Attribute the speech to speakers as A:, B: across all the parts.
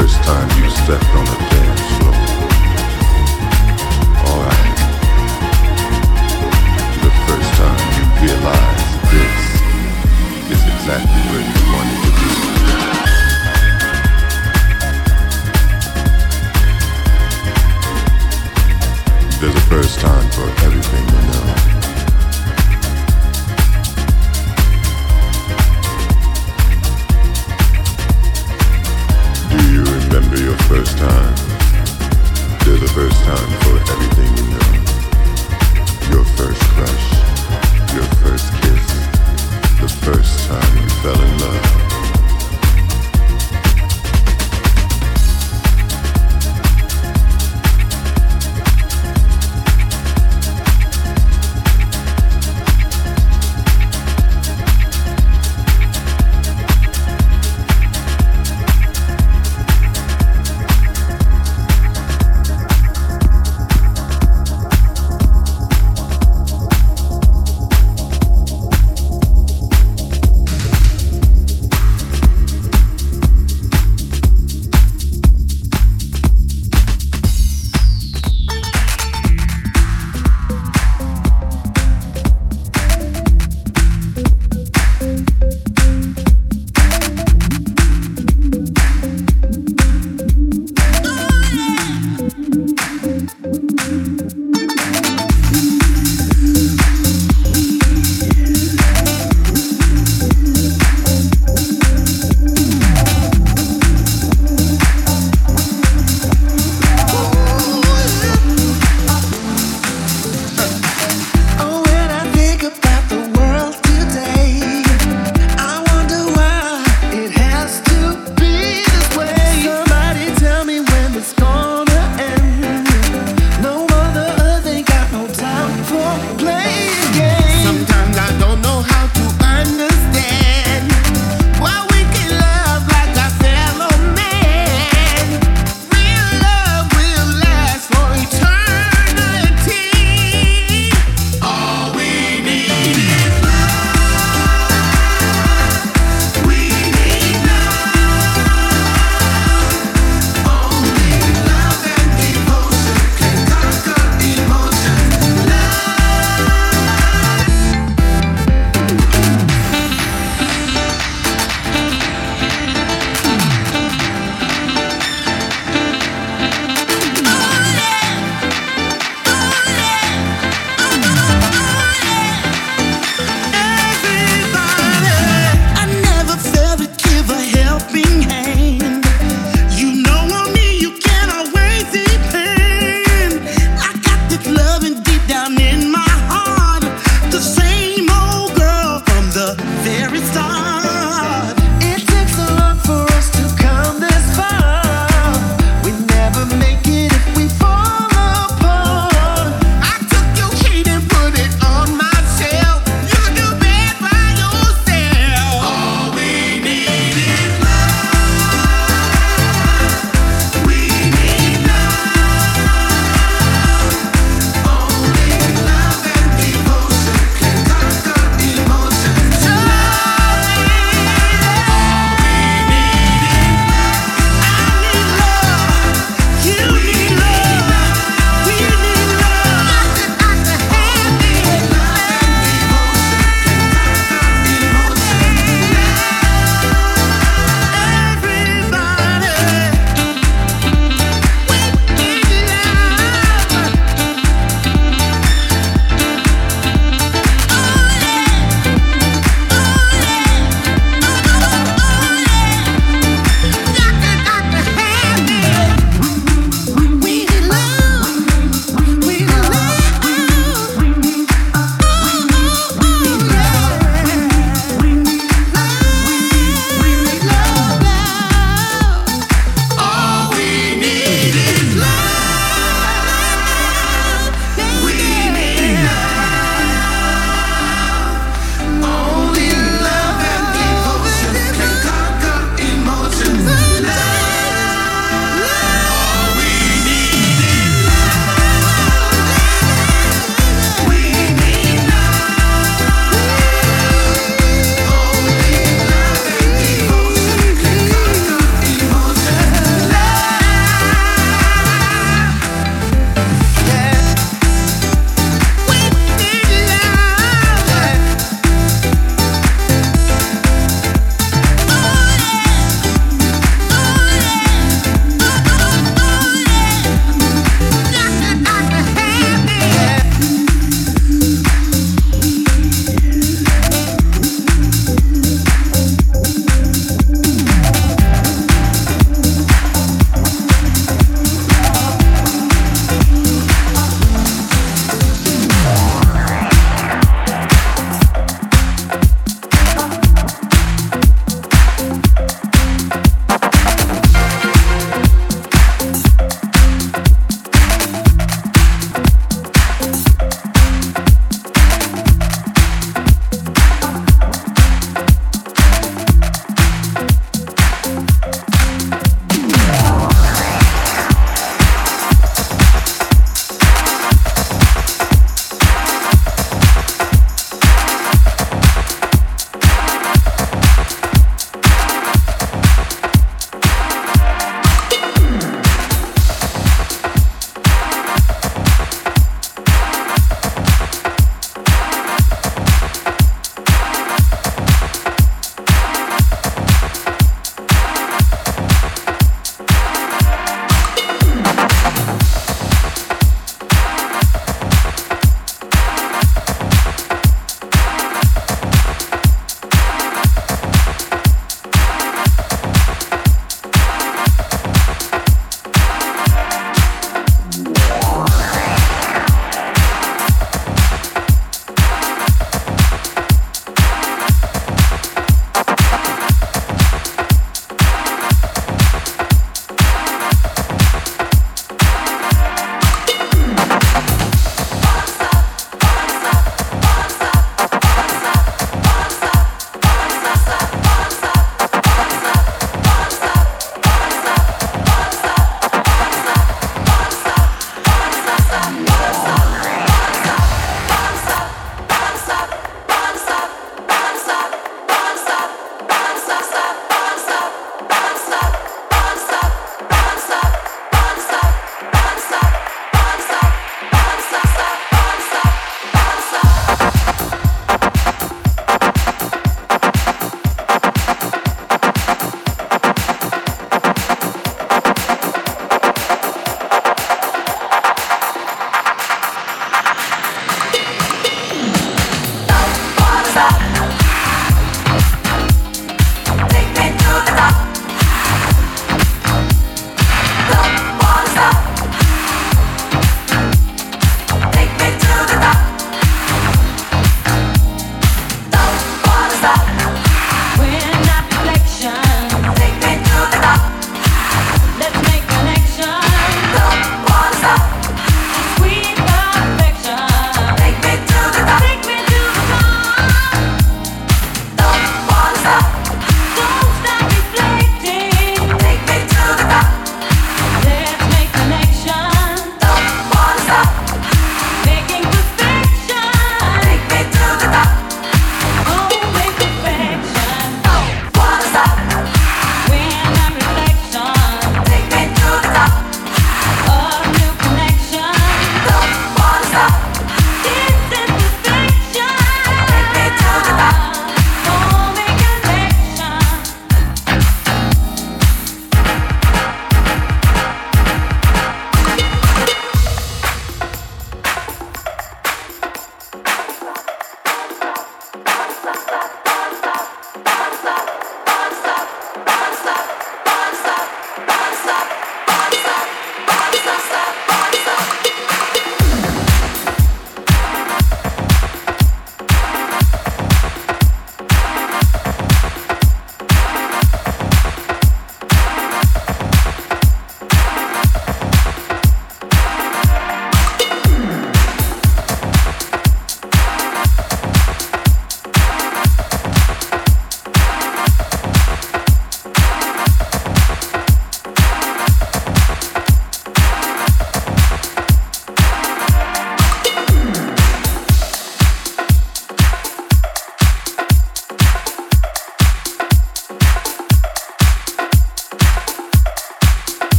A: first time you stepped on the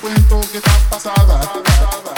B: cuento que
C: está
B: pasada.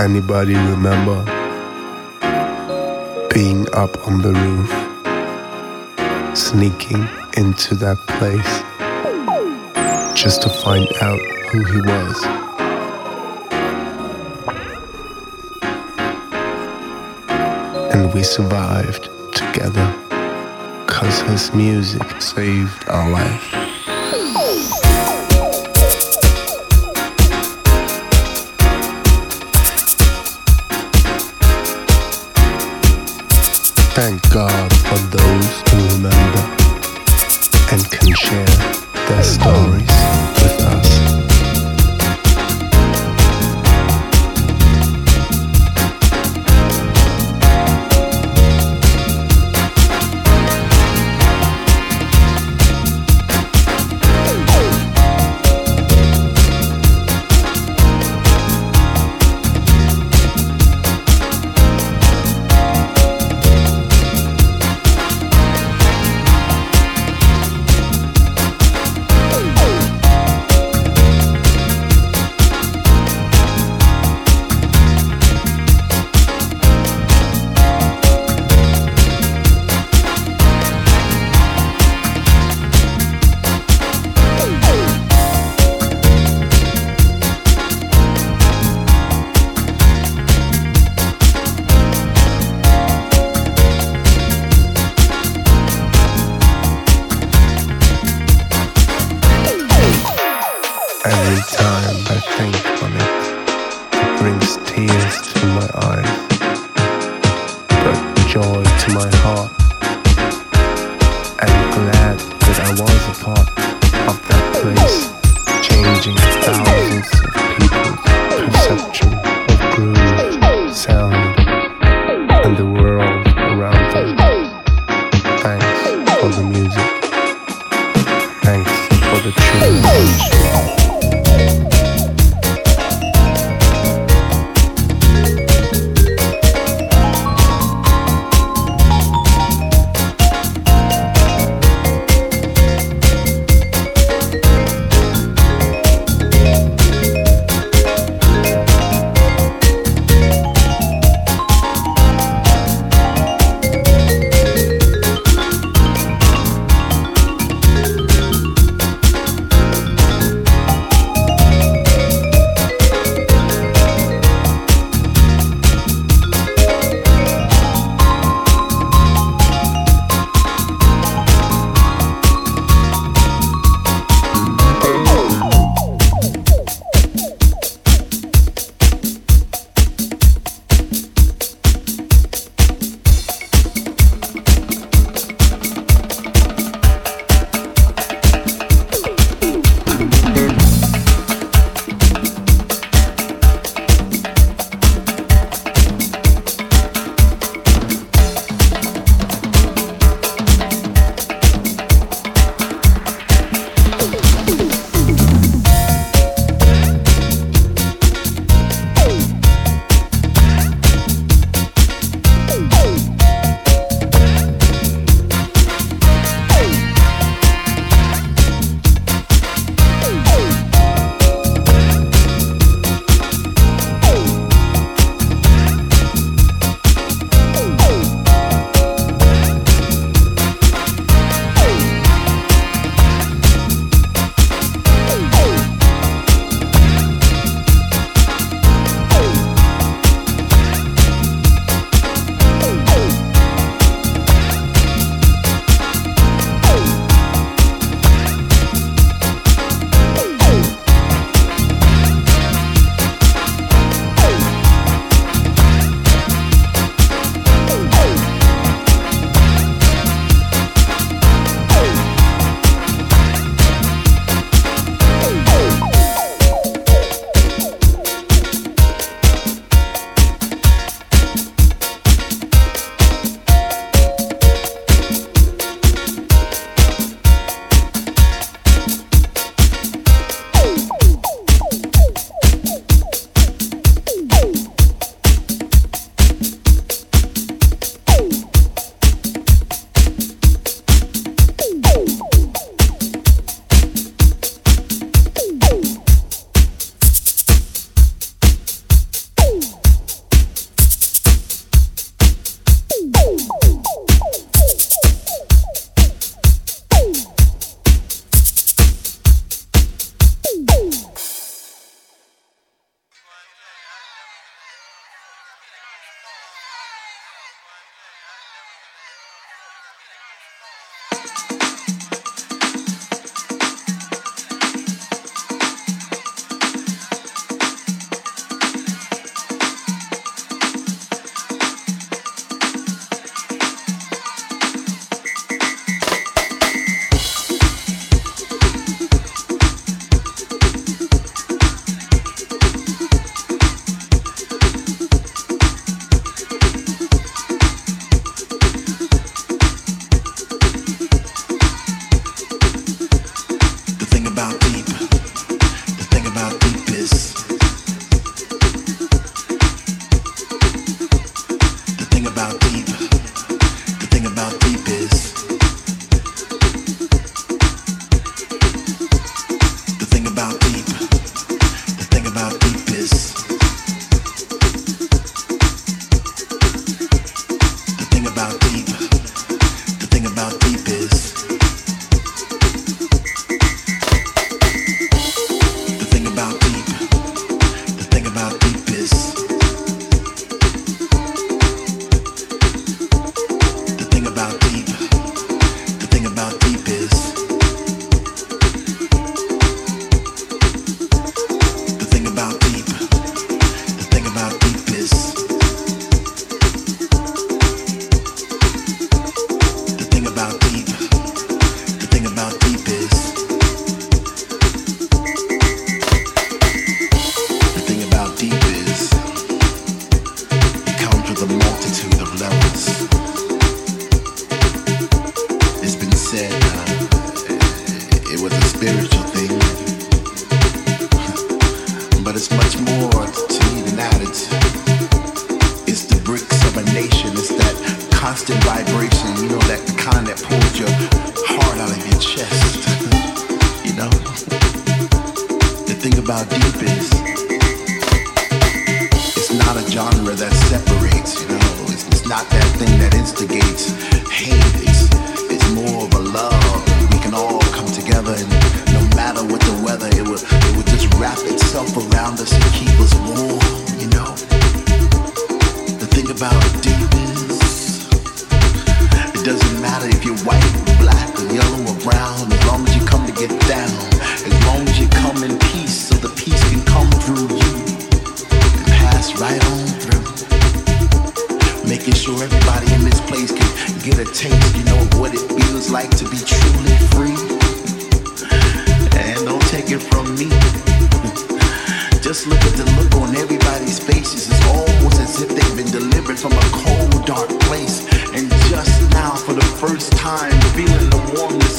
B: Anybody remember being up on the roof, sneaking into that place just to find out who he was? And we survived together cause his music saved our life. Thank God for those who remember and can share their stories with us.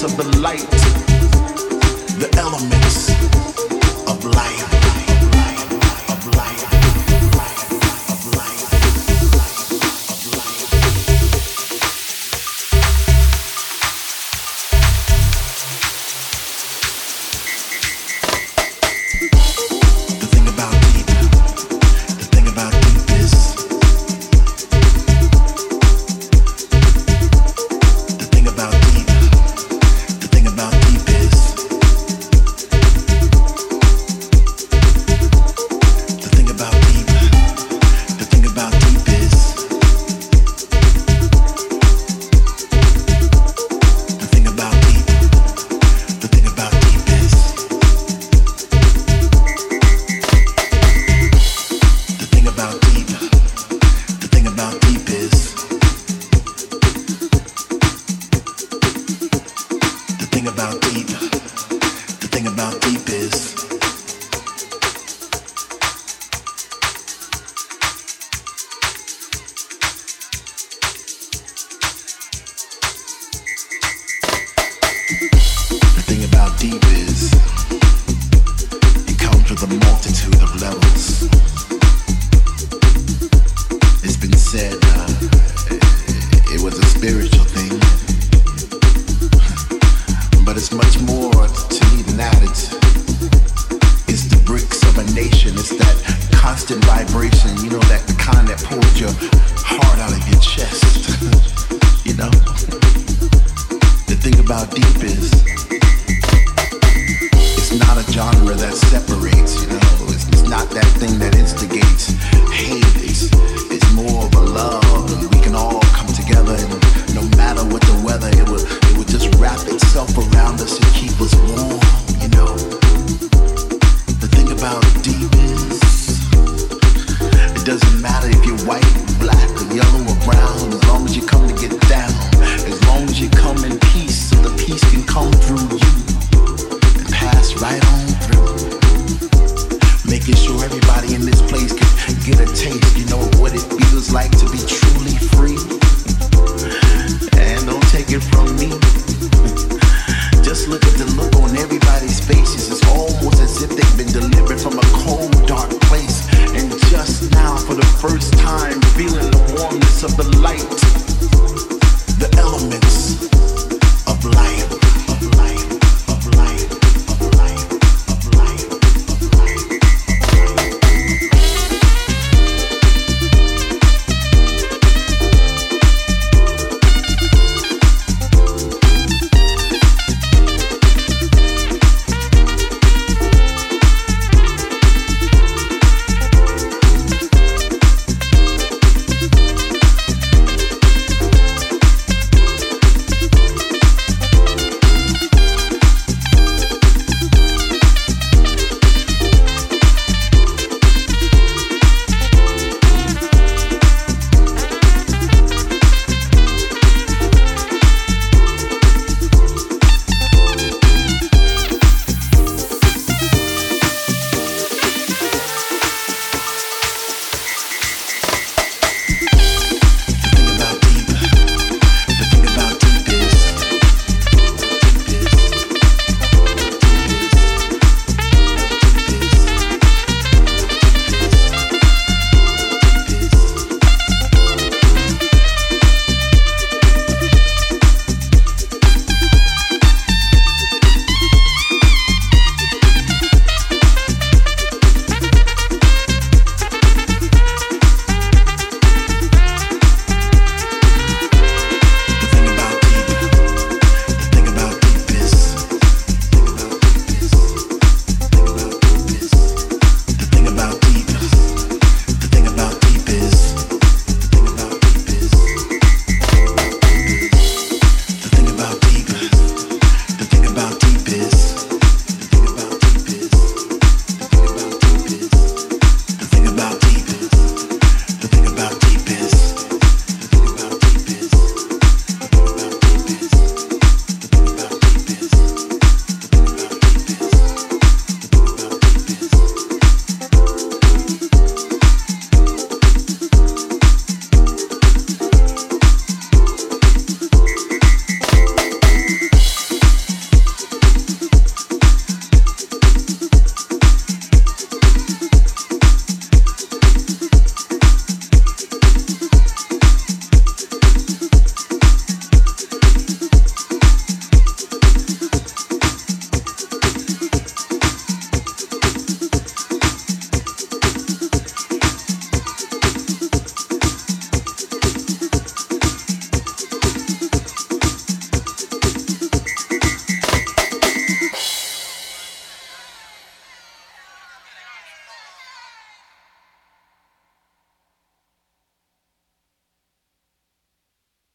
D: Of the light, the elements